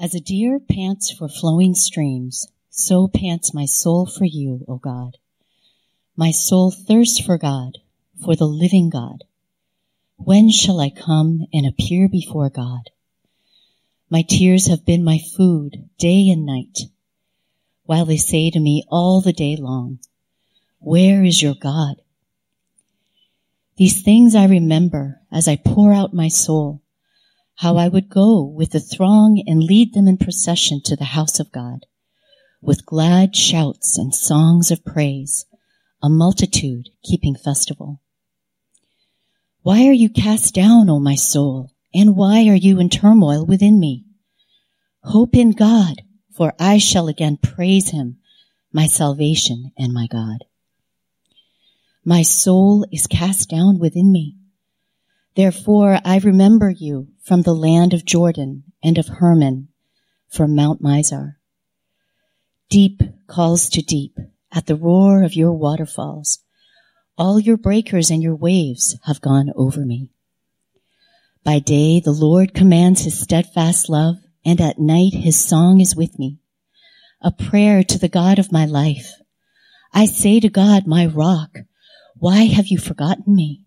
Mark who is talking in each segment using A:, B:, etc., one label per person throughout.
A: As a deer pants for flowing streams, so pants my soul for you, O God. My soul thirsts for God, for the living God. When shall I come and appear before God? My tears have been my food day and night, while they say to me all the day long, where is your God? These things I remember as I pour out my soul how I would go with the throng and lead them in procession to the house of God with glad shouts and songs of praise, a multitude keeping festival. Why are you cast down, O my soul? And why are you in turmoil within me? Hope in God, for I shall again praise him, my salvation and my God. My soul is cast down within me. Therefore I remember you from the land of Jordan and of Hermon from Mount Mizar. Deep calls to deep at the roar of your waterfalls. All your breakers and your waves have gone over me. By day the Lord commands his steadfast love and at night his song is with me. A prayer to the God of my life. I say to God, my rock, why have you forgotten me?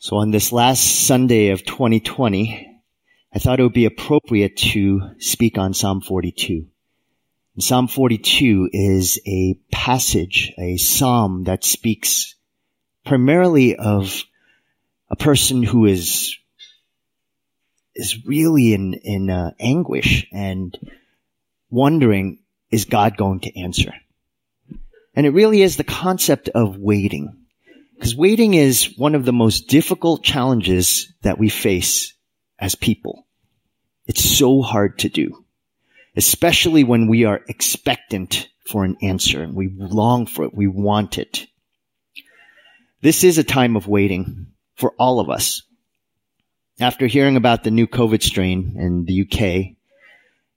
B: So on this last Sunday of 2020, I thought it would be appropriate to speak on Psalm 42. And Psalm 42 is a passage, a psalm that speaks primarily of a person who is is really in in uh, anguish and wondering is God going to answer? And it really is the concept of waiting. Because waiting is one of the most difficult challenges that we face as people. It's so hard to do, especially when we are expectant for an answer and we long for it. We want it. This is a time of waiting for all of us. After hearing about the new COVID strain in the UK,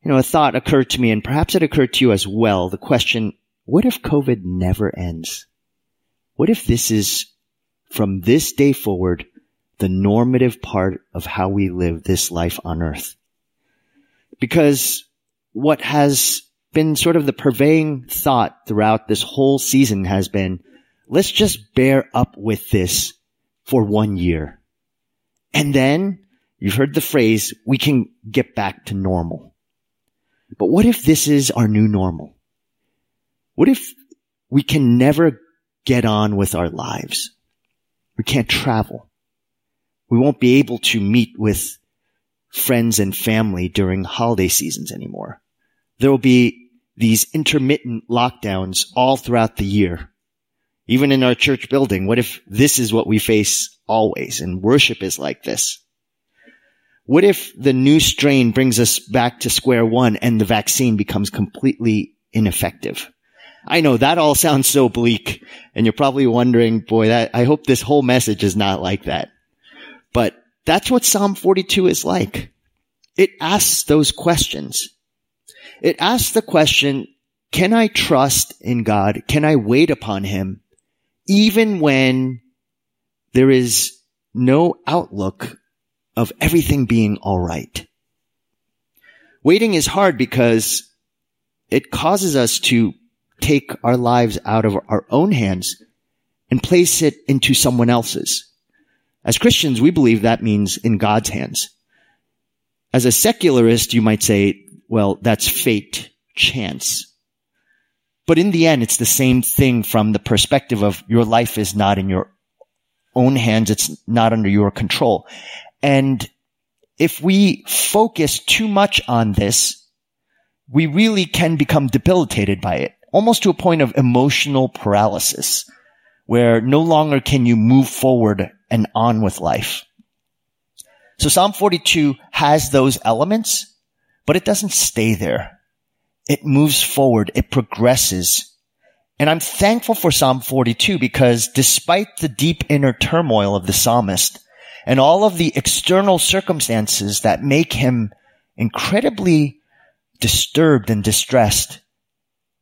B: you know, a thought occurred to me and perhaps it occurred to you as well. The question, what if COVID never ends? What if this is from this day forward the normative part of how we live this life on earth? Because what has been sort of the purveying thought throughout this whole season has been, let's just bear up with this for one year. And then you've heard the phrase, we can get back to normal. But what if this is our new normal? What if we can never get on with our lives? We can't travel. We won't be able to meet with friends and family during holiday seasons anymore. There will be these intermittent lockdowns all throughout the year. Even in our church building, what if this is what we face always and worship is like this? What if the new strain brings us back to square one and the vaccine becomes completely ineffective? I know that all sounds so bleak and you're probably wondering, boy, that, I hope this whole message is not like that. But that's what Psalm 42 is like. It asks those questions. It asks the question, can I trust in God? Can I wait upon Him even when there is no outlook of everything being alright? Waiting is hard because it causes us to take our lives out of our own hands and place it into someone else's. As Christians, we believe that means in God's hands. As a secularist, you might say, well, that's fate, chance. But in the end, it's the same thing from the perspective of your life is not in your own hands. It's not under your control. And if we focus too much on this, we really can become debilitated by it almost to a point of emotional paralysis where no longer can you move forward and on with life. So Psalm 42 has those elements, but it doesn't stay there. It moves forward. It progresses. And I'm thankful for Psalm 42 because despite the deep inner turmoil of the psalmist and all of the external circumstances that make him incredibly disturbed and distressed,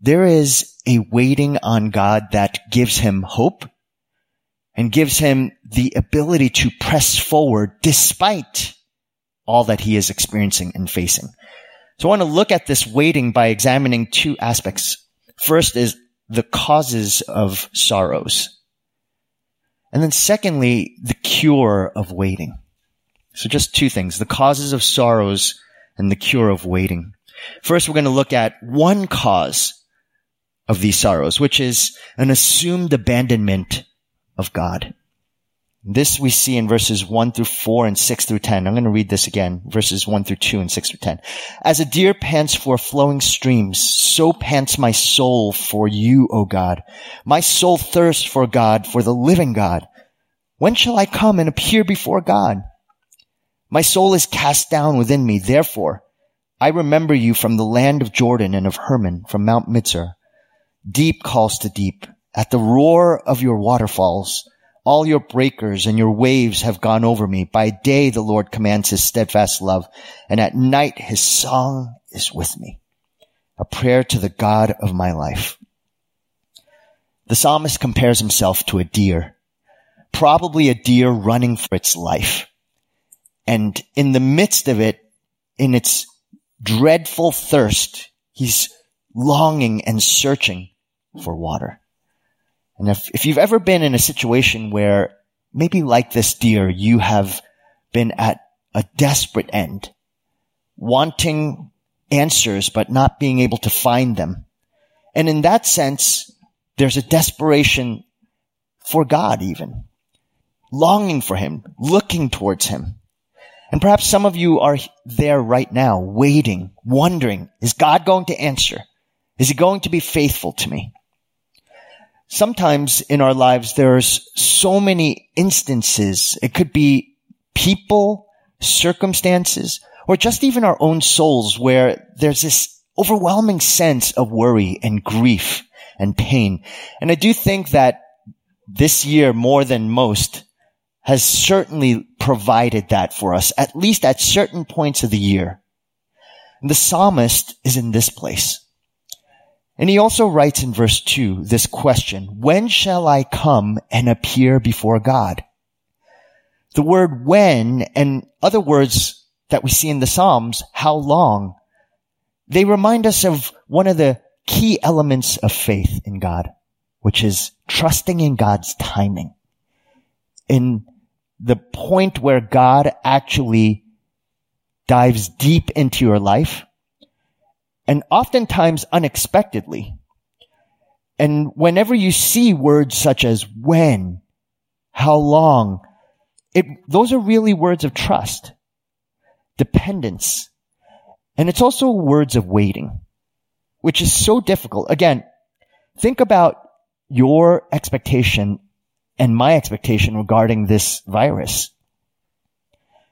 B: there is a waiting on God that gives him hope and gives him the ability to press forward despite all that he is experiencing and facing. So I want to look at this waiting by examining two aspects. First is the causes of sorrows. And then secondly, the cure of waiting. So just two things, the causes of sorrows and the cure of waiting. First, we're going to look at one cause of these sorrows, which is an assumed abandonment of God. This we see in verses 1 through 4 and 6 through 10. I'm going to read this again, verses 1 through 2 and 6 through 10. As a deer pants for flowing streams, so pants my soul for you, O God. My soul thirsts for God, for the living God. When shall I come and appear before God? My soul is cast down within me. Therefore, I remember you from the land of Jordan and of Hermon, from Mount Mizar. Deep calls to deep at the roar of your waterfalls. All your breakers and your waves have gone over me. By day the Lord commands his steadfast love, and at night his song is with me. A prayer to the God of my life. The psalmist compares himself to a deer, probably a deer running for its life. And in the midst of it, in its dreadful thirst, he's longing and searching for water. And if, if you've ever been in a situation where maybe like this deer, you have been at a desperate end, wanting answers, but not being able to find them. And in that sense, there's a desperation for God even. Longing for Him, looking towards Him. And perhaps some of you are there right now, waiting, wondering, is God going to answer? Is He going to be faithful to me? sometimes in our lives, there's so many instances. It could be people, circumstances, or just even our own souls where there's this overwhelming sense of worry and grief and pain. And I do think that this year more than most has certainly provided that for us, at least at certain points of the year. And the psalmist is in this place. And he also writes in verse 2 this question, when shall I come and appear before God? The word when and other words that we see in the Psalms, how long, they remind us of one of the key elements of faith in God, which is trusting in God's timing. In the point where God actually dives deep into your life and oftentimes unexpectedly. And whenever you see words such as when, how long, it, those are really words of trust, dependence. And it's also words of waiting, which is so difficult. Again, think about your expectation and my expectation regarding this virus.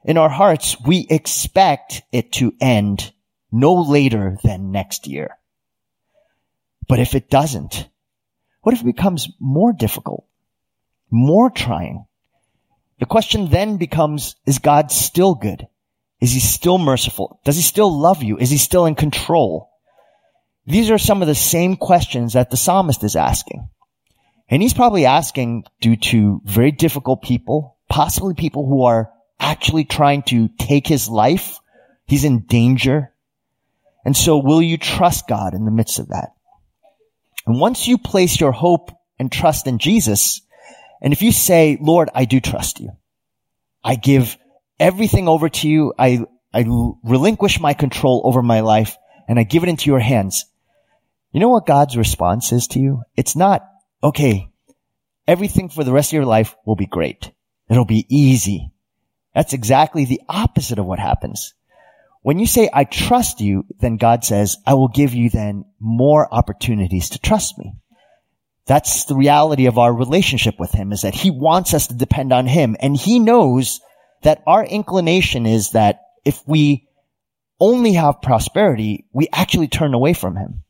B: In our hearts, we expect it to end no later than next year. But if it doesn't, what if it becomes more difficult, more trying? The question then becomes, is God still good? Is he still merciful? Does he still love you? Is he still in control? These are some of the same questions that the psalmist is asking. And he's probably asking due to very difficult people, possibly people who are actually trying to take his life. He's in danger. And so will you trust God in the midst of that? And once you place your hope and trust in Jesus, and if you say, Lord, I do trust you. I give everything over to you. I, I relinquish my control over my life and I give it into your hands. You know what God's response is to you? It's not, okay, everything for the rest of your life will be great. It'll be easy. That's exactly the opposite of what happens. When you say, I trust you, then God says, I will give you then more opportunities to trust me. That's the reality of our relationship with Him is that He wants us to depend on Him and He knows that our inclination is that if we only have prosperity, we actually turn away from him.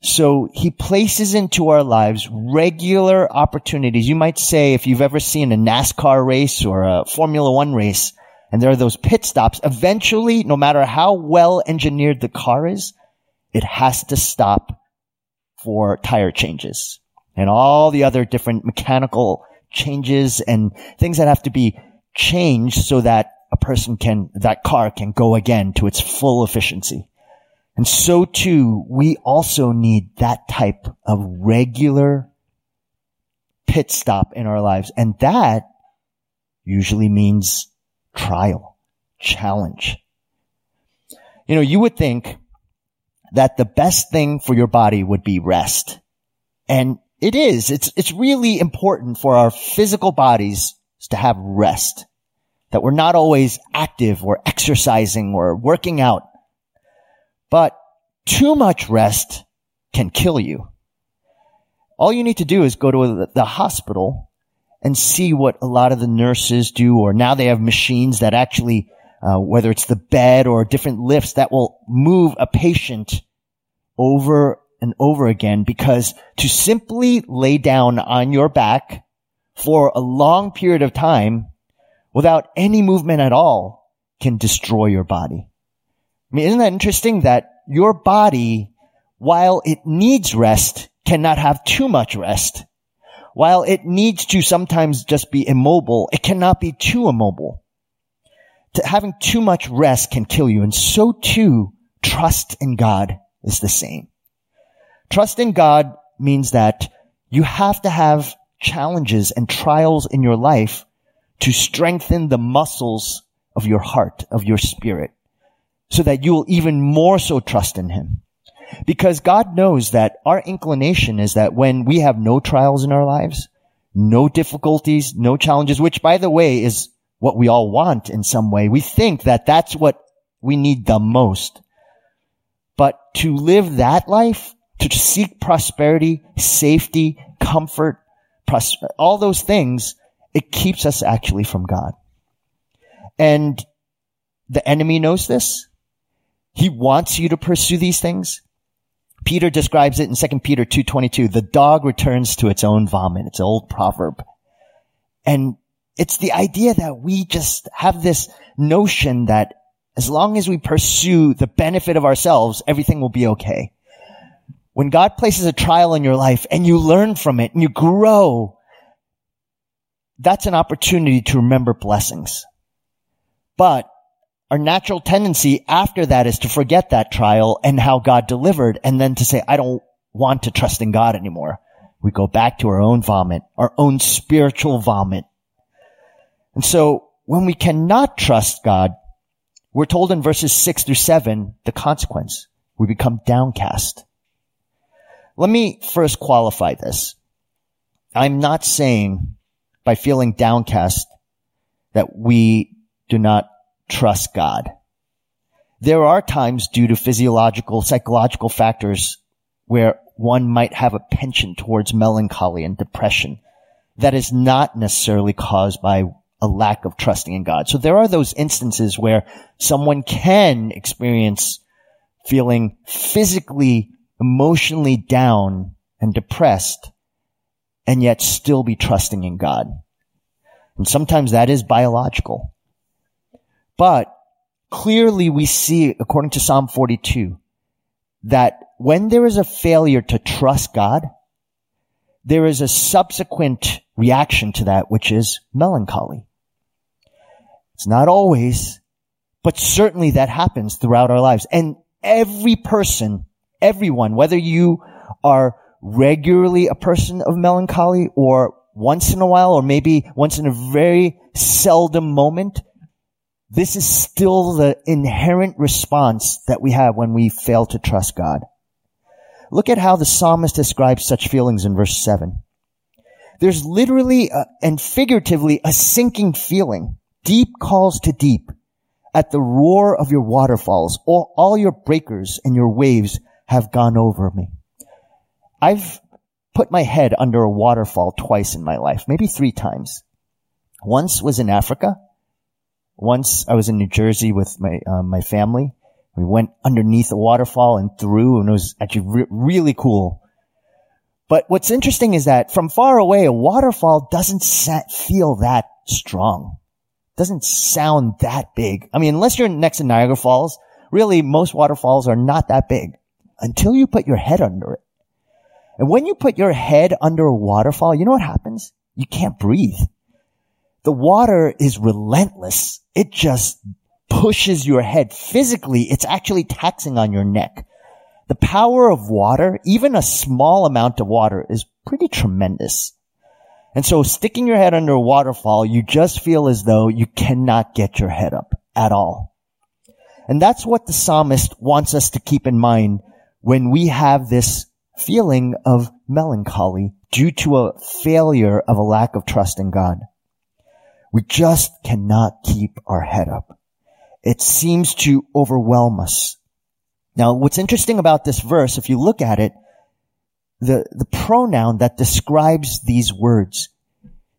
B: So he places into our lives regular opportunities. You might say if you've ever seen a NASCAR race or a Formula One race, and there are those pit stops, eventually, no matter how well engineered the car is, it has to stop for tire changes and all the other different mechanical changes and things that have to be changed so that a person can, that car can go again to its full efficiency. And so too, we also need that type of regular pit stop in our lives. And that usually means trial, challenge. You know, you would think that the best thing for your body would be rest. And it is. It's, it's really important for our physical bodies to have rest. That we're not always active or exercising or working out. But too much rest can kill you. All you need to do is go to the hospital and see what a lot of the nurses do, or now they have machines that actually, uh, whether it's the bed or different lifts that will move a patient over and over again because to simply lay down on your back for a long period of time without any movement at all can destroy your body. I mean, isn't that interesting that your body, while it needs rest, cannot have too much rest. While it needs to sometimes just be immobile, it cannot be too immobile. To having too much rest can kill you. And so too, trust in God is the same. Trust in God means that you have to have challenges and trials in your life to strengthen the muscles of your heart, of your spirit, so that you will even more so trust in Him. Because God knows that our inclination is that when we have no trials in our lives, no difficulties, no challenges, which by the way is what we all want in some way, we think that that's what we need the most. But to live that life, to seek prosperity, safety, comfort, all those things, it keeps us actually from God. And the enemy knows this. He wants you to pursue these things. Peter describes it in 2 Peter 2.22. The dog returns to its own vomit. It's an old proverb. And it's the idea that we just have this notion that as long as we pursue the benefit of ourselves, everything will be okay. When God places a trial in your life and you learn from it and you grow, that's an opportunity to remember blessings. But our natural tendency after that is to forget that trial and how God delivered and then to say, I don't want to trust in God anymore. We go back to our own vomit, our own spiritual vomit. And so when we cannot trust God, we're told in verses six through seven, the consequence. We become downcast. Let me first qualify this. I'm not saying by feeling downcast that we do not trust God. There are times due to physiological, psychological factors where one might have a penchant towards melancholy and depression that is not necessarily caused by a lack of trusting in God. So there are those instances where someone can experience feeling physically emotionally down and depressed and yet still be trusting in God. And sometimes that is biological. But clearly we see, according to Psalm 42, that when there is a failure to trust God, there is a subsequent reaction to that, which is melancholy. It's not always, but certainly that happens throughout our lives. And every person everyone, whether you are regularly a person of melancholy or once in a while or maybe once in a very seldom moment, this is still the inherent response that we have when we fail to trust God. Look at how the psalmist describes such feelings in verse 7. There's literally a, and figuratively a sinking feeling. Deep calls to deep. At the roar of your waterfalls, all, all your breakers and your waves have gone over me. I've put my head under a waterfall twice in my life, maybe three times. Once was in Africa, Once I was in New Jersey with my, uh, my family. We went underneath a waterfall and through and it was actually re- really cool. But what's interesting is that from far away, a waterfall doesn't feel that strong. Doesn't sound that big. I mean, unless you're next to Niagara Falls, really most waterfalls are not that big until you put your head under it. And when you put your head under a waterfall, you know what happens? You can't breathe. The water is relentless. It just pushes your head physically. It's actually taxing on your neck. The power of water, even a small amount of water is pretty tremendous. And so sticking your head under a waterfall, you just feel as though you cannot get your head up at all. And that's what the psalmist wants us to keep in mind when we have this feeling of melancholy due to a failure of a lack of trust in God. We just cannot keep our head up. It seems to overwhelm us. Now, what's interesting about this verse, if you look at it, the, the pronoun that describes these words,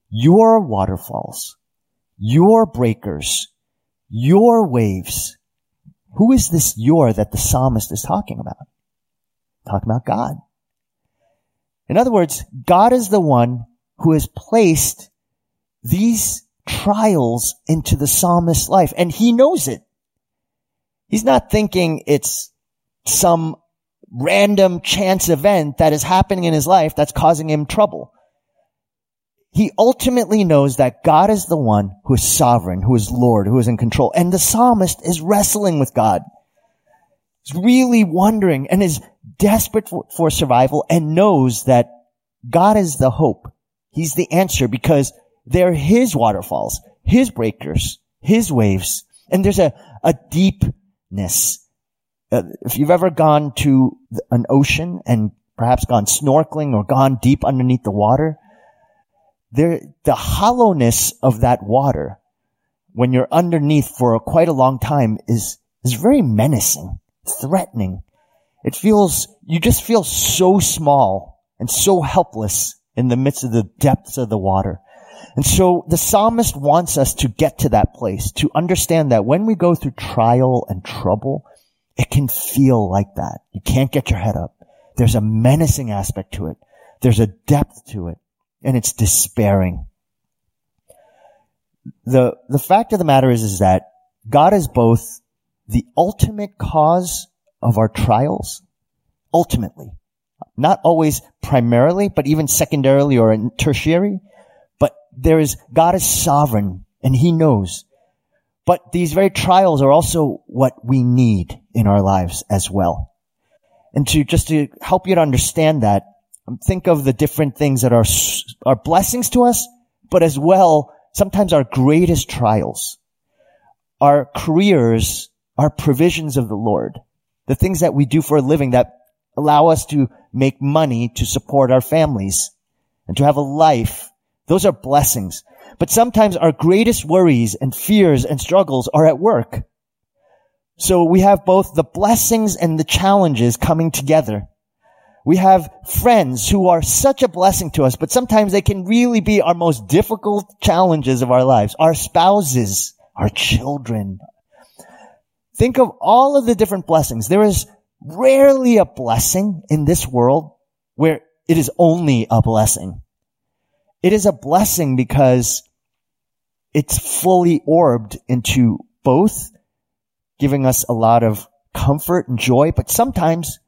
B: your waterfalls, your breakers, your waves, who is this your that the psalmist is talking about? Talking about God. In other words, God is the one who has placed these trials into the psalmist's life and he knows it. He's not thinking it's some random chance event that is happening in his life that's causing him trouble he ultimately knows that God is the one who is sovereign, who is Lord, who is in control. And the psalmist is wrestling with God. He's really wondering and is desperate for, for survival and knows that God is the hope. He's the answer because they're his waterfalls, his breakers, his waves. And there's a, a deepness. Uh, if you've ever gone to an ocean and perhaps gone snorkeling or gone deep underneath the water, there, the hollowness of that water when you're underneath for a, quite a long time is, is very menacing, threatening. It feels, you just feel so small and so helpless in the midst of the depths of the water. And so the psalmist wants us to get to that place, to understand that when we go through trial and trouble, it can feel like that. You can't get your head up. There's a menacing aspect to it. There's a depth to it and it's despairing. The, the fact of the matter is, is that God is both the ultimate cause of our trials, ultimately. Not always primarily, but even secondarily or in tertiary. There is, God is sovereign and He knows. But these very trials are also what we need in our lives as well. And to just to help you to understand that, think of the different things that are, are blessings to us, but as well, sometimes our greatest trials. Our careers are provisions of the Lord. The things that we do for a living that allow us to make money to support our families and to have a life. Those are blessings. But sometimes our greatest worries and fears and struggles are at work. So we have both the blessings and the challenges coming together. We have friends who are such a blessing to us, but sometimes they can really be our most difficult challenges of our lives. Our spouses, our children. Think of all of the different blessings. There is rarely a blessing in this world where it is only a blessing. It is a blessing because it's fully orbed into both giving us a lot of comfort and joy, but sometimes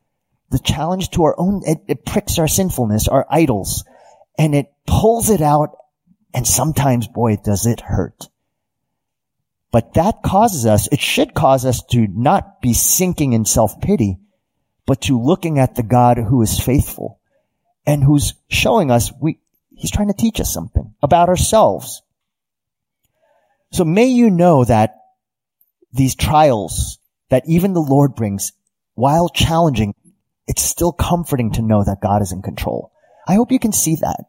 B: the challenge to our own, it, it pricks our sinfulness, our idols, and it pulls it out. And sometimes, boy, does it hurt. But that causes us, it should cause us to not be sinking in self-pity, but to looking at the God who is faithful and who's showing us we, he's trying to teach us something about ourselves. So may you know that these trials that even the Lord brings, while challenging, it's still comforting to know that God is in control. I hope you can see that.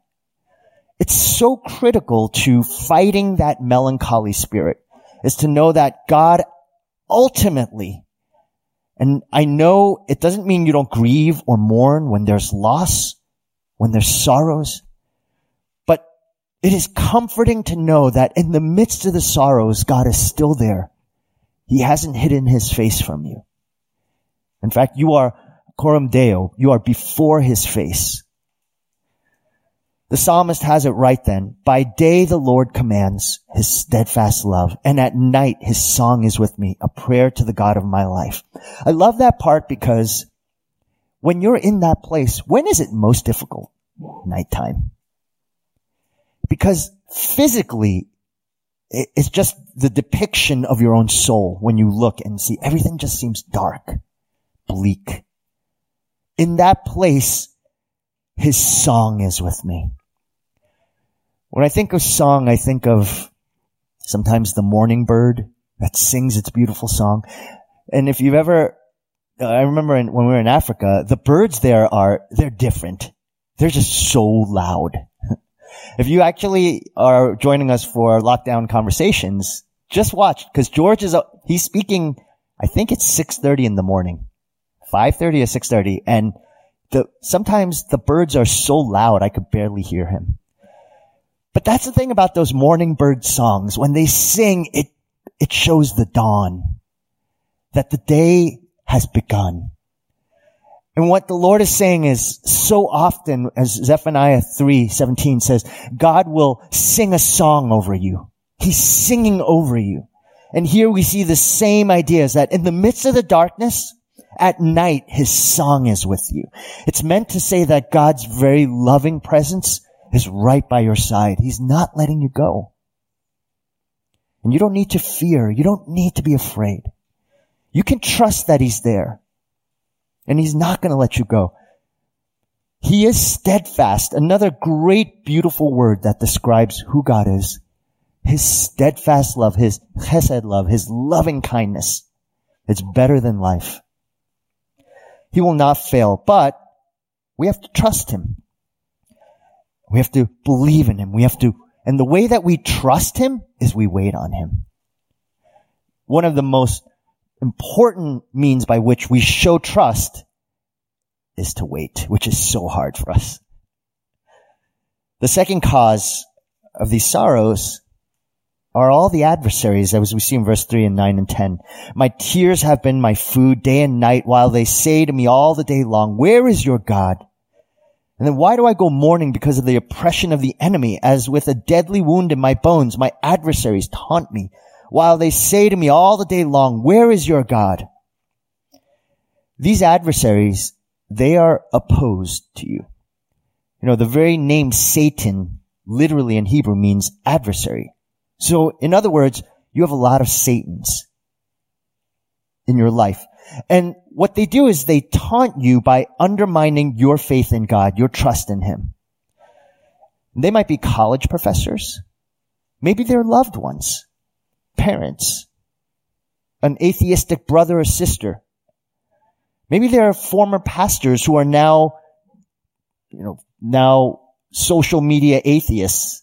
B: It's so critical to fighting that melancholy spirit is to know that God ultimately, and I know it doesn't mean you don't grieve or mourn when there's loss, when there's sorrows, It is comforting to know that in the midst of the sorrows, God is still there. He hasn't hidden his face from you. In fact, you are coram deo. You are before his face. The psalmist has it right then. By day the Lord commands his steadfast love, and at night his song is with me, a prayer to the God of my life. I love that part because when you're in that place, when is it most difficult? Nighttime. Because physically, it's just the depiction of your own soul when you look and see everything just seems dark, bleak. In that place, his song is with me. When I think of song, I think of sometimes the morning bird that sings its beautiful song. And if you've ever, I remember when we were in Africa, the birds there are, they're different. They're just so loud. If you actually are joining us for lockdown conversations, just watch because George is, uh, he's speaking, I think it's 6.30 in the morning, 5.30 or 6.30. And the, sometimes the birds are so loud I could barely hear him. But that's the thing about those morning bird songs. When they sing, it, it shows the dawn that the day has begun. And what the Lord is saying is so often, as Zephaniah 3, 17 says, God will sing a song over you. He's singing over you. And here we see the same idea is that in the midst of the darkness, at night, his song is with you. It's meant to say that God's very loving presence is right by your side. He's not letting you go. And you don't need to fear. You don't need to be afraid. You can trust that he's there. And he's not going to let you go. He is steadfast. Another great, beautiful word that describes who God is. His steadfast love, his chesed love, his loving kindness. It's better than life. He will not fail, but we have to trust him. We have to believe in him. We have to, and the way that we trust him is we wait on him. One of the most important means by which we show trust is to wait, which is so hard for us. The second cause of these sorrows are all the adversaries, as we see in verse 3 and 9 and 10. My tears have been my food day and night while they say to me all the day long, where is your God? And then why do I go mourning because of the oppression of the enemy? As with a deadly wound in my bones, my adversaries taunt me while they say to me all the day long, where is your God? These adversaries, they are opposed to you. You know, the very name Satan literally in Hebrew means adversary. So in other words, you have a lot of Satans in your life. And what they do is they taunt you by undermining your faith in God, your trust in Him. They might be college professors. Maybe they're loved ones, parents, an atheistic brother or sister. Maybe they're former pastors who are now, you know, now social media atheists.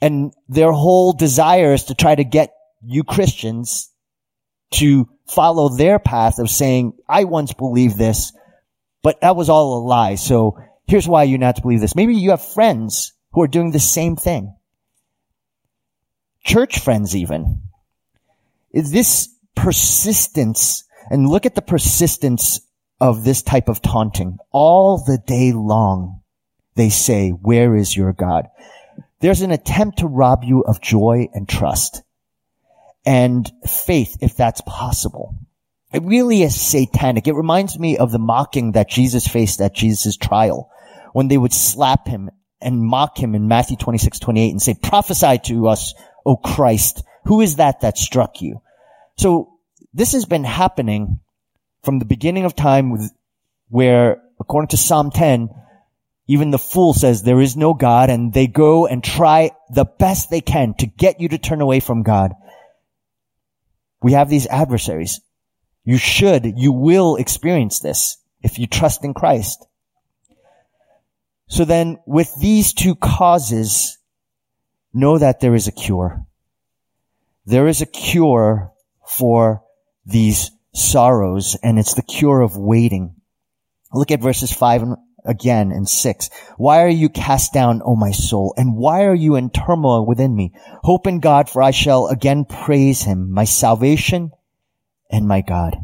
B: And their whole desire is to try to get you Christians to follow their path of saying, I once believed this, but that was all a lie. So here's why you're not to believe this. Maybe you have friends who are doing the same thing. Church friends even. Is this persistence, and look at the persistence of this type of taunting. All the day long, they say, where is your God? There's an attempt to rob you of joy and trust and faith if that's possible. It really is satanic. It reminds me of the mocking that Jesus faced at Jesus' trial when they would slap him and mock him in Matthew 26, 28 and say, prophesy to us, O Christ. Who is that that struck you? So this has been happening from the beginning of time with, where according to Psalm 10, even the fool says there is no God and they go and try the best they can to get you to turn away from God. We have these adversaries. You should, you will experience this if you trust in Christ. So then with these two causes, know that there is a cure. There is a cure for these sorrows and it's the cure of waiting. Look at verses five and again in six. Why are you cast down, O my soul? And why are you in turmoil within me? Hope in God, for I shall again praise him, my salvation and my God.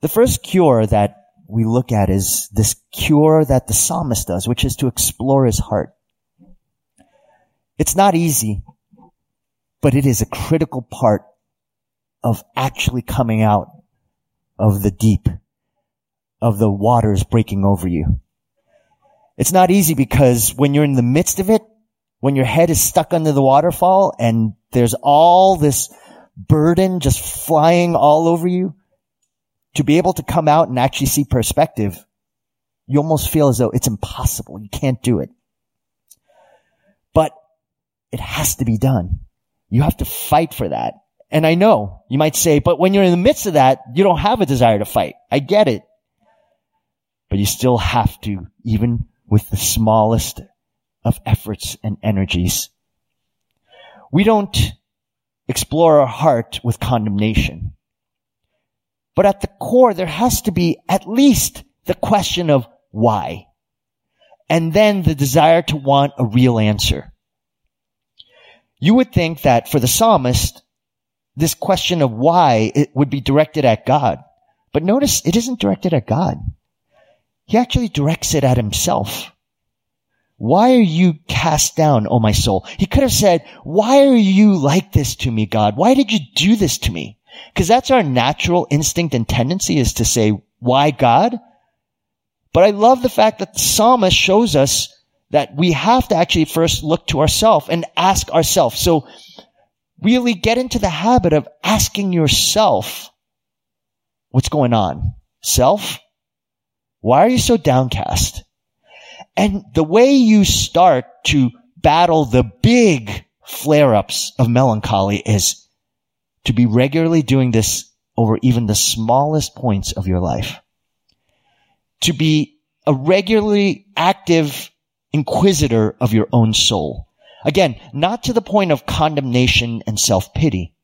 B: The first cure that we look at is this cure that the psalmist does, which is to explore his heart. It's not easy, but it is a critical part of actually coming out of the deep of the waters breaking over you. It's not easy because when you're in the midst of it, when your head is stuck under the waterfall and there's all this burden just flying all over you, to be able to come out and actually see perspective, you almost feel as though it's impossible. You can't do it. It has to be done. You have to fight for that. And I know you might say, but when you're in the midst of that, you don't have a desire to fight. I get it. But you still have to, even with the smallest of efforts and energies. We don't explore our heart with condemnation. But at the core, there has to be at least the question of why. And then the desire to want a real answer. You would think that for the psalmist, this question of why it would be directed at God. But notice it isn't directed at God. He actually directs it at himself. Why are you cast down, O my soul? He could have said, why are you like this to me, God? Why did you do this to me? Because that's our natural instinct and tendency is to say, why God? But I love the fact that the psalmist shows us that we have to actually first look to ourselves and ask ourselves. So really get into the habit of asking yourself what's going on. Self, why are you so downcast? And the way you start to battle the big flare-ups of melancholy is to be regularly doing this over even the smallest points of your life. To be a regularly active inquisitor of your own soul. Again, not to the point of condemnation and self-pity,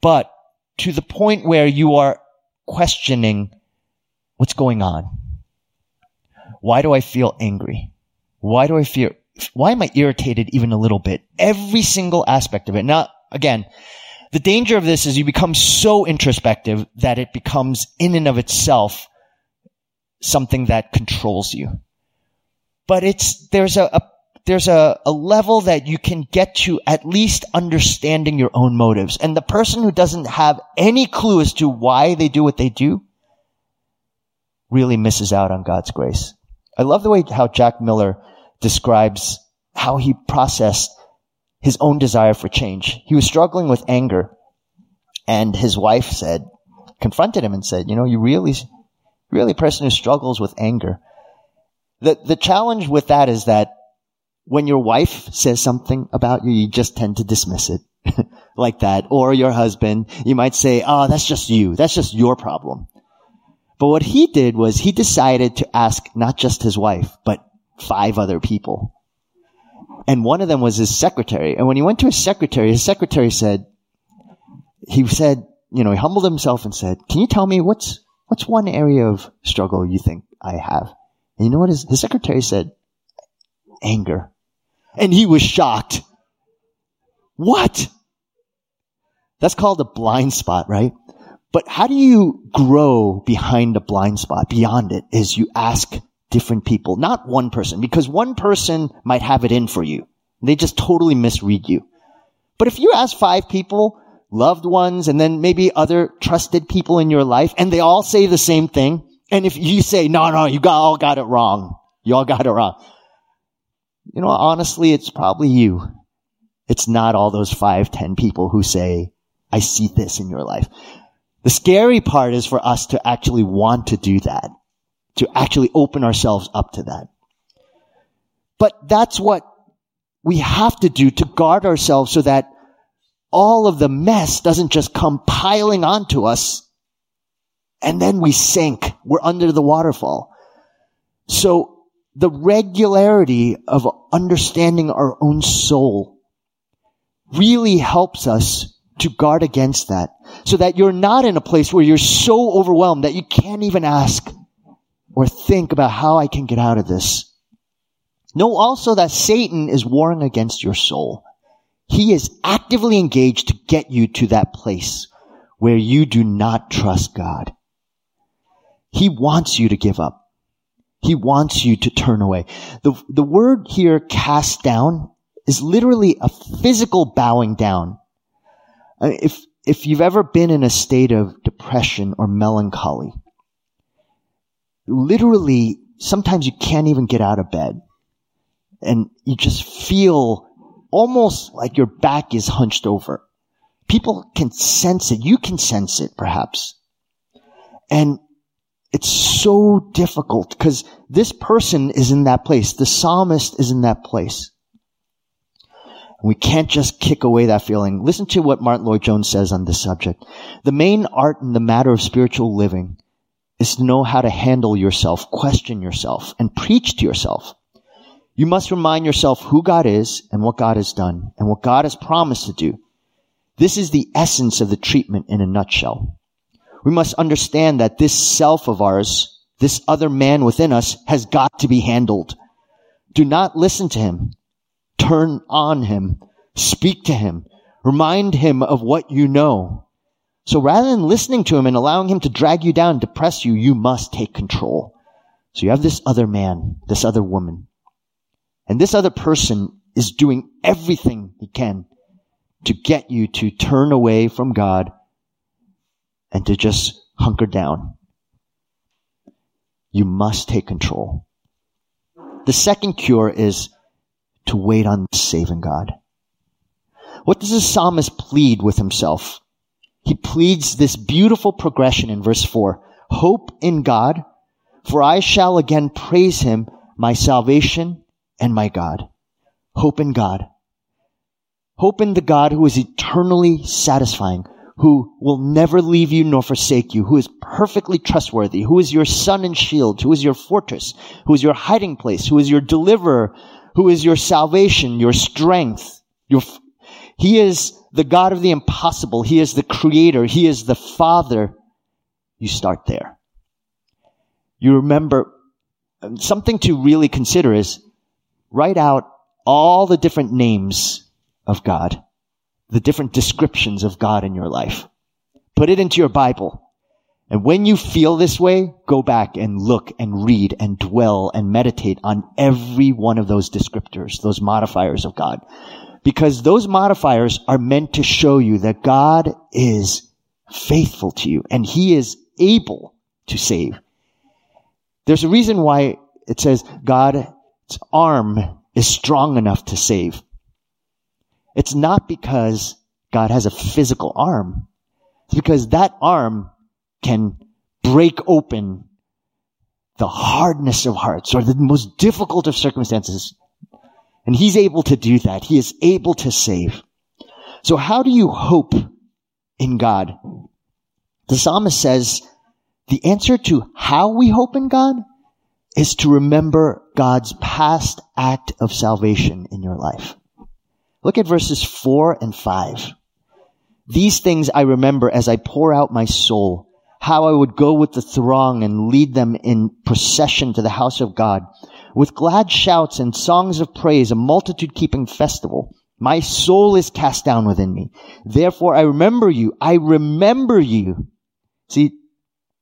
B: but to the point where you are questioning What's going on? Why do I feel angry? Why do I feel, why am I irritated even a little bit? Every single aspect of it. Now, again, the danger of this is you become so introspective that it becomes in and of itself something that controls you. But it's, there's a, a there's a, a level that you can get to at least understanding your own motives. And the person who doesn't have any clue as to why they do what they do really misses out on God's grace. I love the way how Jack Miller describes how he processed his own desire for change. He was struggling with anger and his wife said, confronted him and said, you know, you really, really a person who struggles with anger. The, the challenge with that is that when your wife says something about you, you just tend to dismiss it like that. Or your husband, you might say, oh, that's just you. That's just your problem. But what he did was he decided to ask not just his wife, but five other people. And one of them was his secretary. And when he went to his secretary, his secretary said, he said, you know, he humbled himself and said, can you tell me what's, what's one area of struggle you think I have? And you know what his, his secretary said? Anger. And he was shocked. What? That's called a blind spot, right? But how do you grow behind a blind spot, beyond it, is you ask different people, not one person, because one person might have it in for you. They just totally misread you. But if you ask five people, loved ones, and then maybe other trusted people in your life, and they all say the same thing, and if you say, no, no, you got, all got it wrong. You all got it wrong. You know, honestly, it's probably you. It's not all those five, ten people who say, I see this in your life. The scary part is for us to actually want to do that, to actually open ourselves up to that. But that's what we have to do to guard ourselves so that all of the mess doesn't just come piling onto us and then we sink. We're under the waterfall. So the regularity of understanding our own soul really helps us to guard against that so that you're not in a place where you're so overwhelmed that you can't even ask, or think about how I can get out of this. Know also that Satan is warring against your soul. He is actively engaged to get you to that place where you do not trust God. He wants you to give up. He wants you to turn away. The, the word here, cast down, is literally a physical bowing down. Uh, if, if you've ever been in a state of depression or melancholy, literally, sometimes you can't even get out of bed. And you just feel almost like your back is hunched over. People can sense it. You can sense it, perhaps. And it's so difficult because this person is in that place. The psalmist is in that place. We can't just kick away that feeling. Listen to what Martyn Lloyd-Jones says on this subject. The main art in the matter of spiritual living is to know how to handle yourself, question yourself, and preach to yourself. You must remind yourself who God is and what God has done and what God has promised to do. This is the essence of the treatment in a nutshell. We must understand that this self of ours, this other man within us, has got to be handled. Do not listen to him. Turn on him. Speak to him. Remind him of what you know. So rather than listening to him and allowing him to drag you down, depress you, you must take control. So you have this other man, this other woman. And this other person is doing everything he can to get you to turn away from God and to just hunker down. You must take control. The second cure is to wait on the saving God. What does the psalmist plead with himself? he pleads this beautiful progression in verse 4. Hope in God, for I shall again praise him, my salvation and my God. Hope in God. Hope in the God who is eternally satisfying, who will never leave you nor forsake you, who is perfectly trustworthy, who is your sun and shield, who is your fortress, who is your hiding place, who is your deliverer, who is your salvation, your strength, your, he is the God of the impossible. He is the creator. He is the father. You start there. You remember um, something to really consider is write out all the different names of God, the different descriptions of God in your life. Put it into your Bible. And when you feel this way, go back and look and read and dwell and meditate on every one of those descriptors, those modifiers of God. Because those modifiers are meant to show you that God is faithful to you and he is able to save. There's a reason why it says God's arm is strong enough to save. It's not because God has a physical arm. It's because that arm can break open the hardness of hearts or the most difficult of circumstances and he's able to do that. He is able to save. So how do you hope in God? The psalmist says the answer to how we hope in God is to remember God's past act of salvation in your life. Look at verses four and five. These things I remember as I pour out my soul, how I would go with the throng and lead them in procession to the house of God with glad shouts and songs of praise, a multitude keeping festival. My soul is cast down within me. Therefore I remember you. I remember you. See,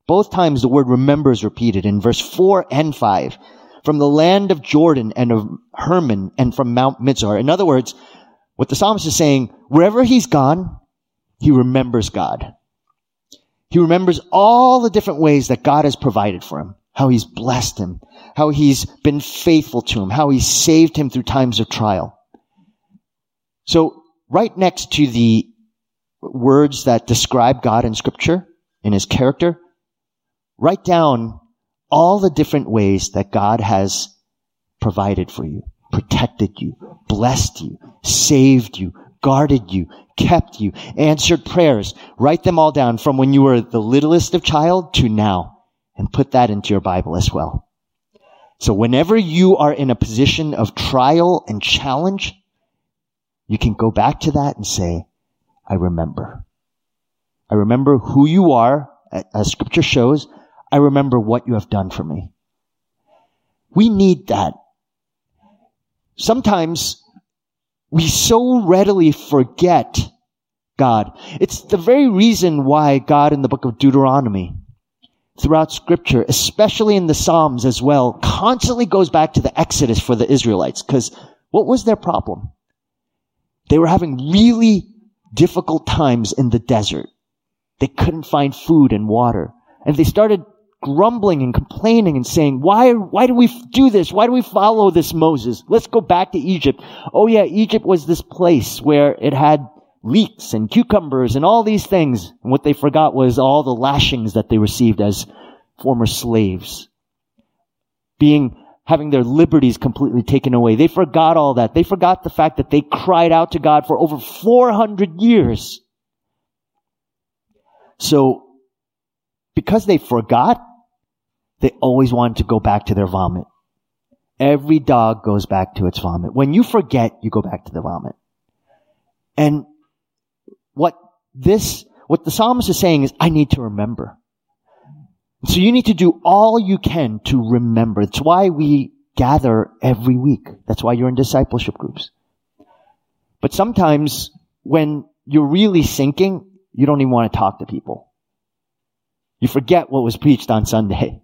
B: both times the word remember is repeated in verse 4 and 5. From the land of Jordan and of Hermon and from Mount Mizar. In other words, what the psalmist is saying, wherever he's gone, he remembers God. He remembers all the different ways that God has provided for him how he's blessed him, how he's been faithful to him, how he's saved him through times of trial. So right next to the words that describe God in scripture, in his character, write down all the different ways that God has provided for you, protected you, blessed you, saved you, guarded you, kept you, answered prayers. Write them all down from when you were the littlest of child to now and put that into your Bible as well. So whenever you are in a position of trial and challenge, you can go back to that and say, I remember. I remember who you are, as scripture shows. I remember what you have done for me. We need that. Sometimes we so readily forget God. It's the very reason why God in the book of Deuteronomy, throughout scripture, especially in the Psalms as well, constantly goes back to the Exodus for the Israelites. Because what was their problem? They were having really difficult times in the desert. They couldn't find food and water. And they started grumbling and complaining and saying, why, why do we do this? Why do we follow this Moses? Let's go back to Egypt. Oh yeah, Egypt was this place where it had leeks and cucumbers and all these things. And what they forgot was all the lashings that they received as former slaves. Being, having their liberties completely taken away. They forgot all that. They forgot the fact that they cried out to God for over 400 years. So, because they forgot, they always wanted to go back to their vomit. Every dog goes back to its vomit. When you forget, you go back to the vomit. And what this, what the psalmist is saying is, I need to remember. So you need to do all you can to remember. That's why we gather every week. That's why you're in discipleship groups. But sometimes when you're really sinking, you don't even want to talk to people. You forget what was preached on Sunday.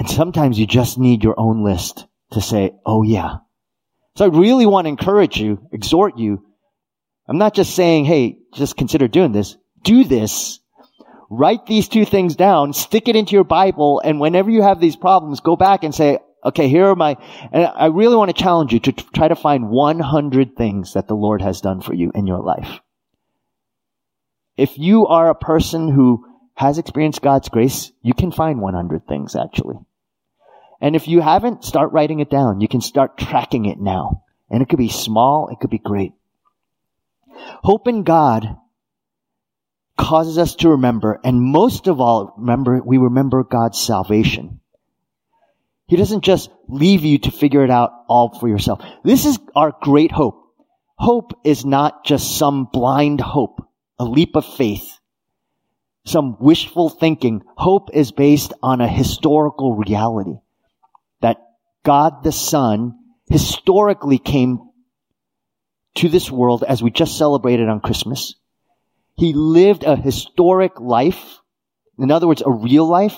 B: And sometimes you just need your own list to say, oh yeah. So I really want to encourage you, exhort you. I'm not just saying, hey, just consider doing this. Do this. Write these two things down, stick it into your Bible, and whenever you have these problems, go back and say, okay, here are my, and I really want to challenge you to try to find 100 things that the Lord has done for you in your life. If you are a person who has experienced God's grace, you can find 100 things actually. And if you haven't, start writing it down. You can start tracking it now. And it could be small, it could be great. Hope in God causes us to remember, and most of all, remember, we remember God's salvation. He doesn't just leave you to figure it out all for yourself. This is our great hope. Hope is not just some blind hope, a leap of faith, some wishful thinking. Hope is based on a historical reality. God the Son historically came to this world as we just celebrated on Christmas. He lived a historic life. In other words, a real life.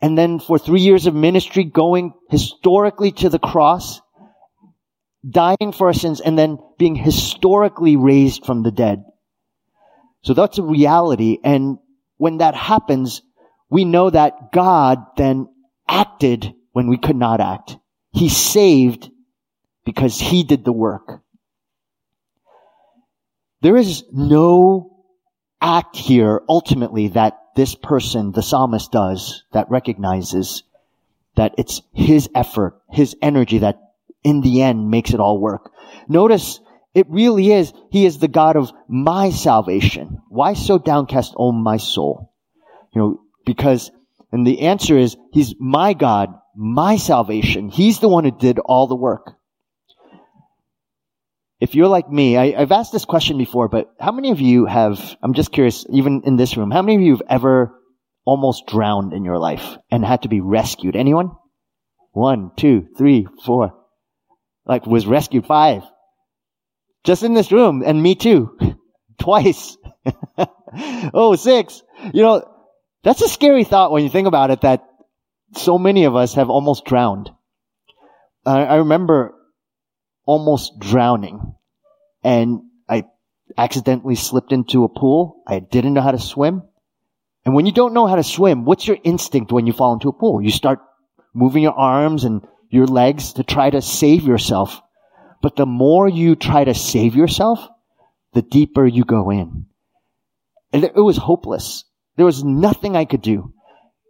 B: And then for three years of ministry, going historically to the cross, dying for our sins, and then being historically raised from the dead. So that's a reality. And when that happens, we know that God then acted when we could not act. He saved because he did the work. There is no act here ultimately that this person, the psalmist does that recognizes that it's his effort, his energy that in the end makes it all work. Notice it really is, he is the God of my salvation. Why so downcast, O my soul? You know, because, and the answer is, he's my God my salvation. He's the one who did all the work. If you're like me, I, have asked this question before, but how many of you have, I'm just curious, even in this room, how many of you have ever almost drowned in your life and had to be rescued? Anyone? One, two, three, four. Like was rescued five. Just in this room, and me too. Twice. oh, six. You know, that's a scary thought when you think about it that so many of us have almost drowned. I, I remember almost drowning and I accidentally slipped into a pool. I didn't know how to swim. And when you don't know how to swim, what's your instinct when you fall into a pool? You start moving your arms and your legs to try to save yourself. But the more you try to save yourself, the deeper you go in. And it was hopeless. There was nothing I could do.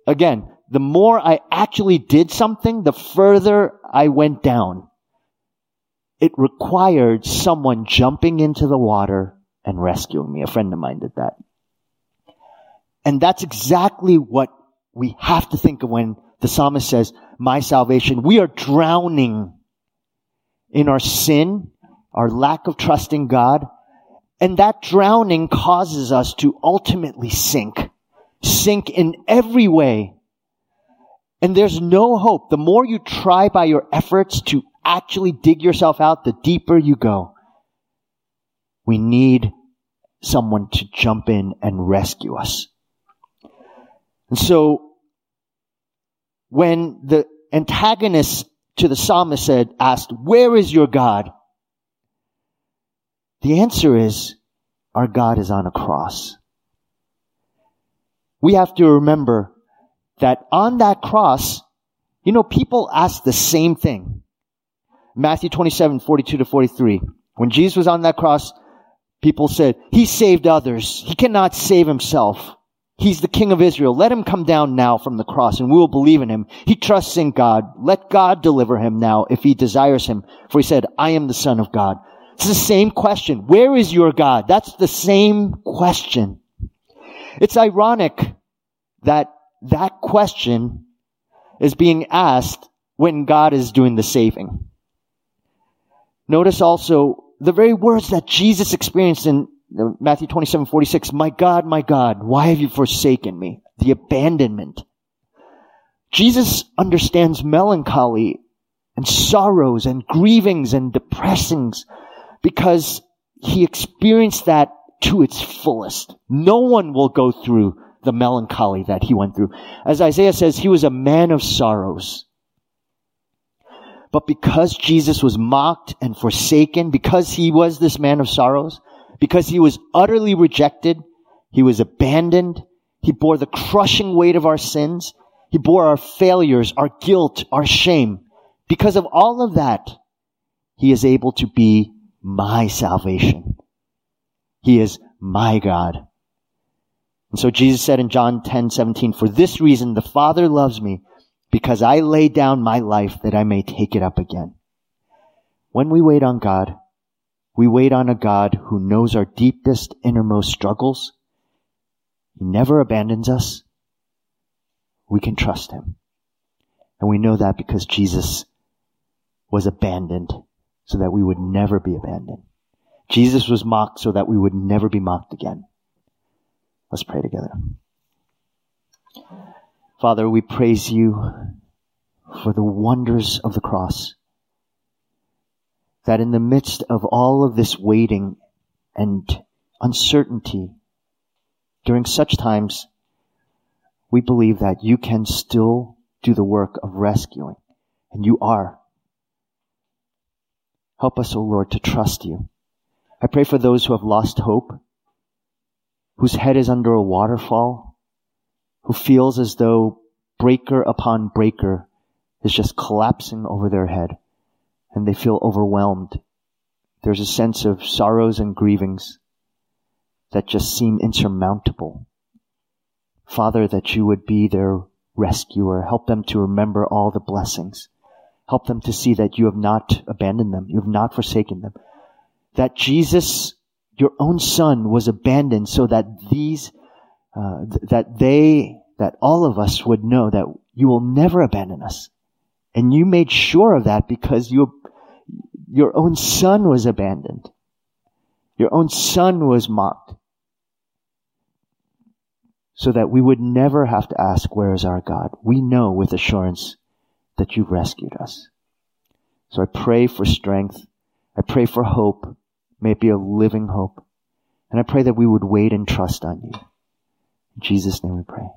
B: Again, the more I actually did something, the further I went down. It required someone jumping into the water and rescuing me. A friend of mine did that. And that's exactly what we have to think of when the psalmist says, my salvation. We are drowning in our sin, our lack of trust in God, and that drowning causes us to ultimately sink. Sink in every way and there's no hope. The more you try by your efforts to actually dig yourself out, the deeper you go. We need someone to jump in and rescue us. And so, when the antagonist to the psalmist said, asked, where is your God? The answer is, our God is on a cross. We have to remember that on that cross, you know, people ask the same thing. Matthew 27, 42 to 43. When Jesus was on that cross, people said, He saved others. He cannot save himself. He's the King of Israel. Let him come down now from the cross and we will believe in him. He trusts in God. Let God deliver him now if he desires him. For he said, I am the Son of God. It's the same question. Where is your God? That's the same question. It's ironic that that question is being asked when God is doing the saving. Notice also the very words that Jesus experienced in Matthew 27, 46, my God, my God, why have you forsaken me? The abandonment. Jesus understands melancholy and sorrows and grievings and depressings because he experienced that to its fullest. No one will go through the melancholy that he went through. As Isaiah says, he was a man of sorrows. But because Jesus was mocked and forsaken, because he was this man of sorrows, because he was utterly rejected, he was abandoned, he bore the crushing weight of our sins, he bore our failures, our guilt, our shame. Because of all of that, he is able to be my salvation. He is my God. And so Jesus said in John 10, 17, for this reason the Father loves me because I lay down my life that I may take it up again. When we wait on God, we wait on a God who knows our deepest, innermost struggles. He never abandons us. We can trust him. And we know that because Jesus was abandoned so that we would never be abandoned. Jesus was mocked so that we would never be mocked again. Let's pray together. Father, we praise you for the wonders of the cross. That in the midst of all of this waiting and uncertainty, during such times, we believe that you can still do the work of rescuing. And you are. Help us, O oh Lord, to trust you. I pray for those who have lost hope, whose head is under a waterfall, who feels as though breaker upon breaker is just collapsing over their head, and they feel overwhelmed. There's a sense of sorrows and grievings that just seem insurmountable. Father, that you would be their rescuer. Help them to remember all the blessings Help them to see that you have not abandoned them. You have not forsaken them. That Jesus, your own son, was abandoned so that these, uh, th- that they, that all of us would know that you will never abandon us. And you made sure of that because you, your own son was abandoned. Your own son was mocked. So that we would never have to ask, where is our God? We know with assurance that you've rescued us. So I pray for strength. I pray for hope. May it be a living hope. And I pray that we would wait and trust on you. In Jesus' name we pray.